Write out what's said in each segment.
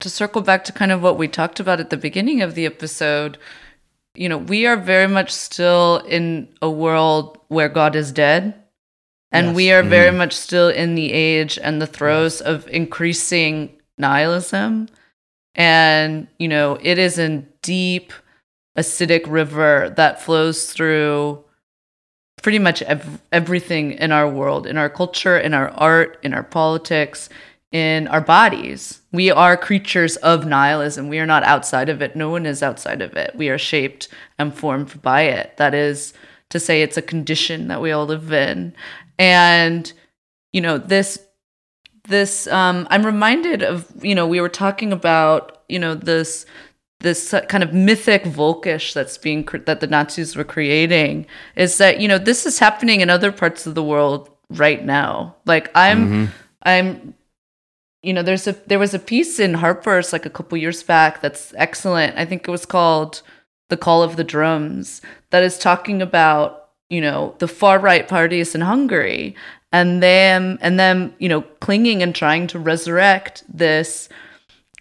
to circle back to kind of what we talked about at the beginning of the episode, you know, we are very much still in a world where God is dead. And Yes. we are mm-hmm. very much still in the age and the throes of increasing nihilism. And, you know, it is a deep, acidic river that flows through pretty much ev- everything in our world, in our culture, in our art, in our politics, in our bodies. We are creatures of nihilism. We are not outside of it. No one is outside of it. We are shaped and formed by it. That is to say, it's a condition that we all live in. And, you know, this this um i'm reminded of you know we were talking about you know this this kind of mythic volkish that's being that the nazis were creating is that you know this is happening in other parts of the world right now like i'm i'm you know there's a there was a piece in harper's like a couple years back that's excellent. I think it was called the call of the drums that is talking about you know the far right parties in hungary and them and them you know clinging and trying to resurrect this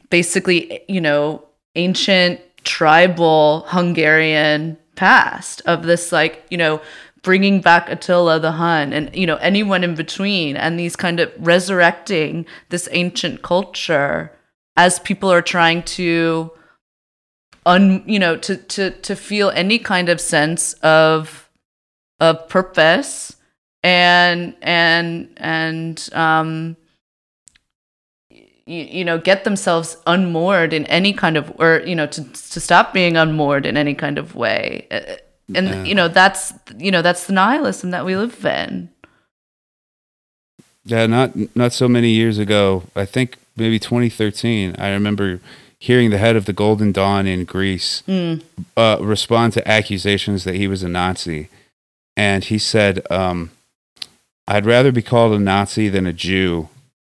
basically you know ancient tribal hungarian past of this like you know bringing back attila the hun and you know anyone in between and these kind of resurrecting this ancient culture as people are trying to un you know to to to feel any kind of sense of of purpose and and and um you, you know get themselves unmoored in any kind of or you know to to stop being unmoored in any kind of way. Uh, and Yeah. you know that's you know that's the nihilism that we live in Yeah, not not so many years ago. I think maybe 2013. I remember hearing the head of the Golden Dawn in Greece uh, respond to accusations that he was a Nazi, and he said, um, "I'd rather be called a Nazi than a Jew,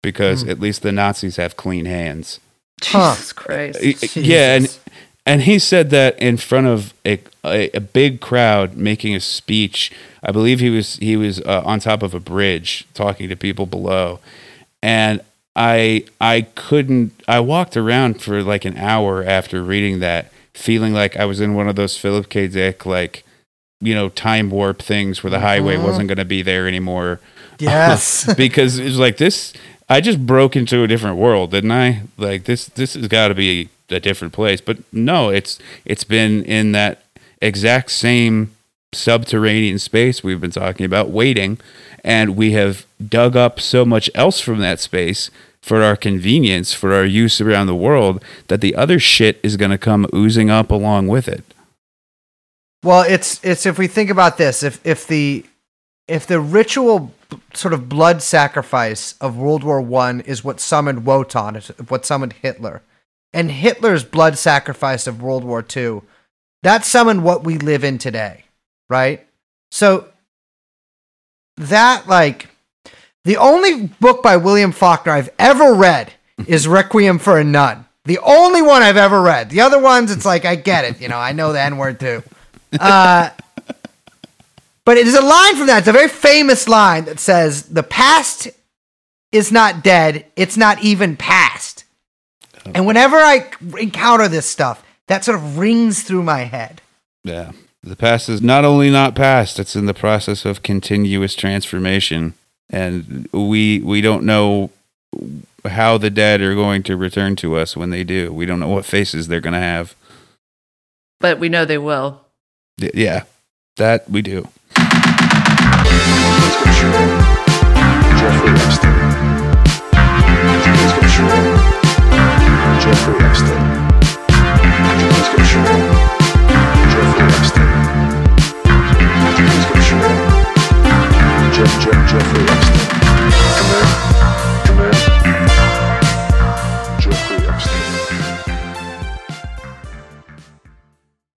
because at least the Nazis have clean hands." Huh. jesus christ Y- Yeah, and Jesus. And he said that in front of a, a a big crowd making a speech. I believe he was he was uh, on top of a bridge talking to people below, and I I couldn't. I walked around for like an hour after reading that, feeling like I was in one of those Philip K. Dick like you know time warp things where the highway Mhm. wasn't going to be there anymore Yes. because it was like this i just broke into a different world didn't i like this this has got to be a different place. But no it's it's been in that exact same subterranean space we've been talking about waiting. And we have dug up so much else from that space for our convenience for our use around the world that the other shit is going to come oozing up along with it. Well, it's it's if we think about this, if if the if the ritual sort of blood sacrifice of World War One is what summoned Wotan, what summoned Hitler, and Hitler's blood sacrifice of World War Two, that summoned what we live in today, right? So that like the only book by William Faulkner I've ever read is Requiem for a Nun. The only one I've ever read. The other ones, it's like I get it, you know, I know the N word too. Uh, but it is a line from that. It's a very famous line that says, "The past is not dead. It's not even past." And whenever I encounter this stuff, that sort of rings through my head. Yeah. The past is not only not past, it's in the process of continuous transformation. And we we don't know how the dead are going to return to us when they do. We don't know what faces they're going to have. but we know they will Yeah. That we do.